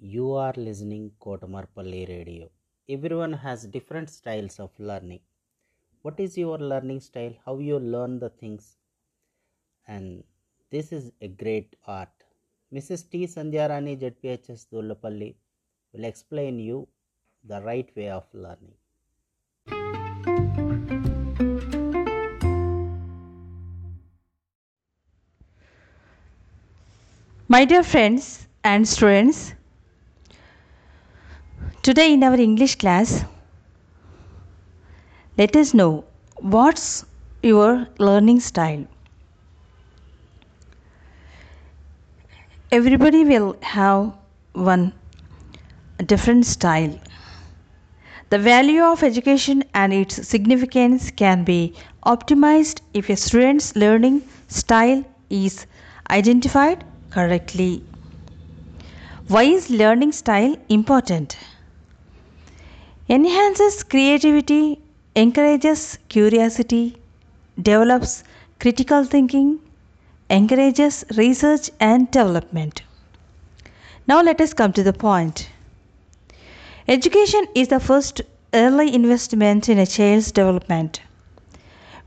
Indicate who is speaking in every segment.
Speaker 1: You are listening Kotamarpally Radio. Everyone has different styles of learning. What is your learning style? How you learn the things? And this is a great art. Mrs. T. Sandhyarani ZPHS Dhoolapally will explain you the right way of learning.
Speaker 2: My dear friends and students, today in our English class, let us know what's your learning style. Everybody will have one different style. The value of education and its significance can be optimized if a student's learning style is identified correctly. Why is learning style important? Enhances creativity, encourages curiosity, develops critical thinking, encourages research and development. Now let us come to the point. Education is the first early investment in a child's development.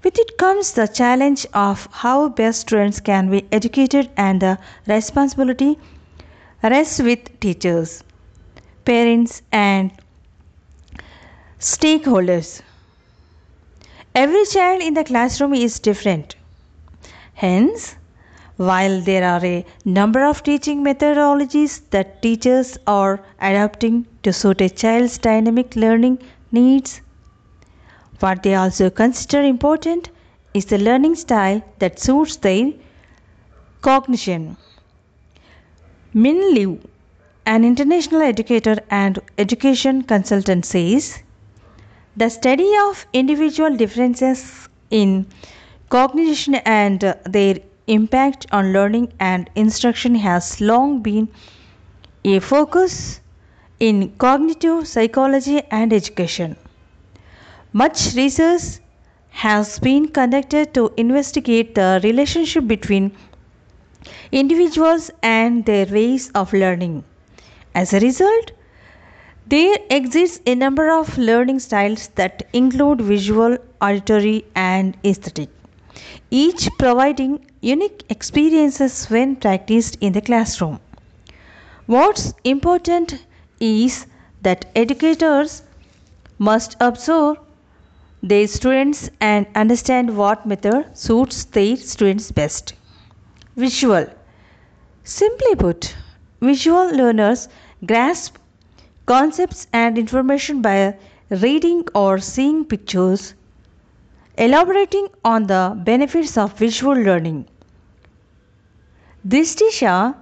Speaker 2: With it comes the challenge of how best students can be educated and the responsibility rests with teachers, parents, and stakeholders. Every child in the classroom is different. Hence, while there are a number of teaching methodologies that teachers are adapting to suit a child's dynamic learning needs, what they also consider important is the learning style that suits their cognition. Min Liu, an international educator and education consultant, says the study of individual differences in cognition and their impact on learning and instruction has long been a focus in cognitive psychology and education. Much research has been conducted to investigate the relationship between individuals and their ways of learning. As a result, there exists a number of learning styles that include visual, auditory, and aesthetic, each providing unique experiences when practiced in the classroom. What's important is that educators must observe their students and understand what method suits their students best. Visual. Simply put, visual learners grasp concepts and information by reading or seeing pictures, elaborating on the benefits of visual learning. Dristisha,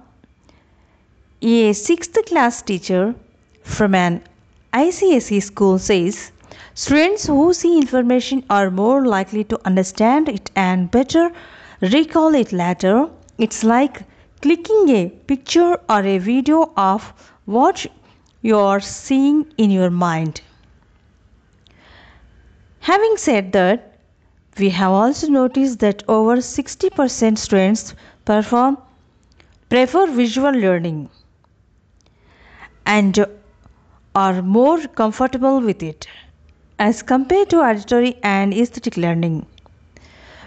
Speaker 2: a 6th class teacher from an ICSE school, says students who see information are more likely to understand it and better recall it later. It's like clicking a picture or a video of what you are seeing in your mind. Having said that, we have also noticed that over 60% students perform prefer visual learning and are more comfortable with it as compared to auditory and aesthetic learning.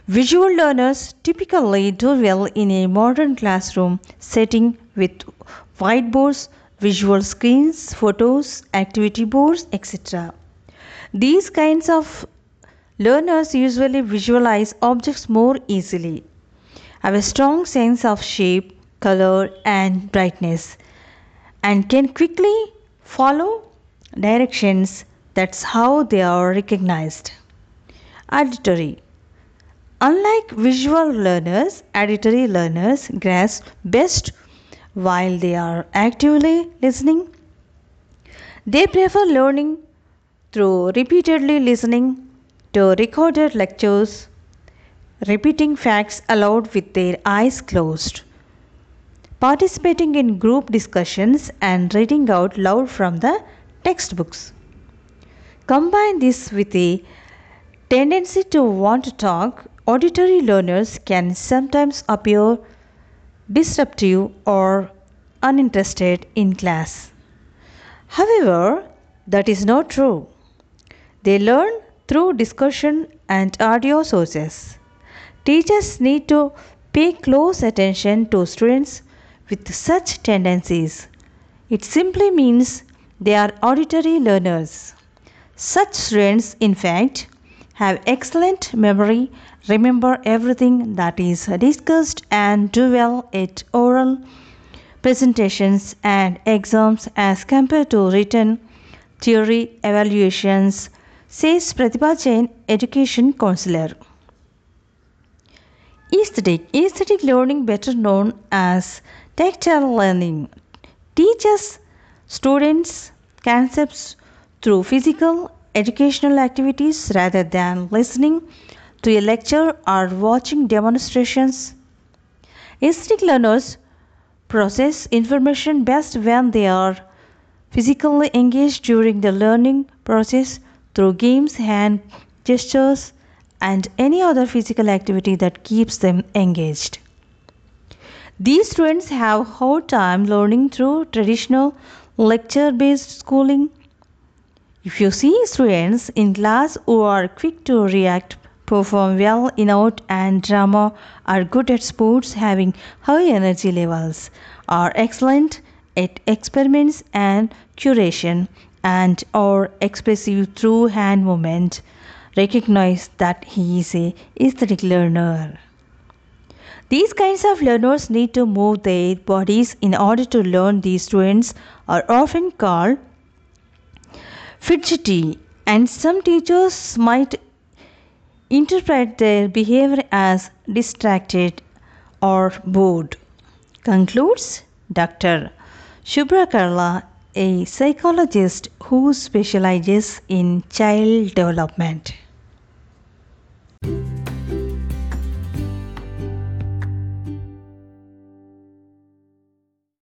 Speaker 2: Visual learners typically do well in a modern classroom setting with whiteboards, visual screens, photos, activity boards, etc. These kinds of learners usually visualize objects more easily, have a strong sense of shape, color, and brightness, and can quickly follow directions. That's how they are recognized. Auditory. Unlike visual learners, auditory learners grasp best while they are actively listening. They prefer learning through repeatedly listening to recorded lectures, repeating facts aloud with their eyes closed, participating in group discussions, and reading out loud from the textbooks. Combine this with a tendency to want to talk, auditory learners can sometimes appear disruptive or uninterested in class. However, that is not true. They learn through discussion and audio sources. Teachers need to pay close attention to students with such tendencies. It simply means they are auditory learners. Such students, in fact, have excellent memory, remember everything that is discussed, and do well at oral presentations and exams as compared to written theory evaluations, says Pratibha Jain, education counselor. Aesthetic. Aesthetic learning, better known as tactile learning, teaches students concepts through physical educational activities rather than listening to a lecture or watching demonstrations. Aesthetic learners process information best when they are physically engaged during the learning process through games, hand gestures, and any other physical activity that keeps them engaged. These students have hard time learning through traditional lecture based schooling. If you see students in class who are quick to react, perform well in art and drama, are good at sports, having high energy levels, are excellent at experiments and curation, and are expressive through hand movement, recognize that he is a aesthetic learner. These kinds of learners need to move their bodies in order to learn. These students are often called fidgety, and some teachers might interpret their behavior as distracted or bored. Concludes Dr. Shubhra Karla, a psychologist who specializes in child development.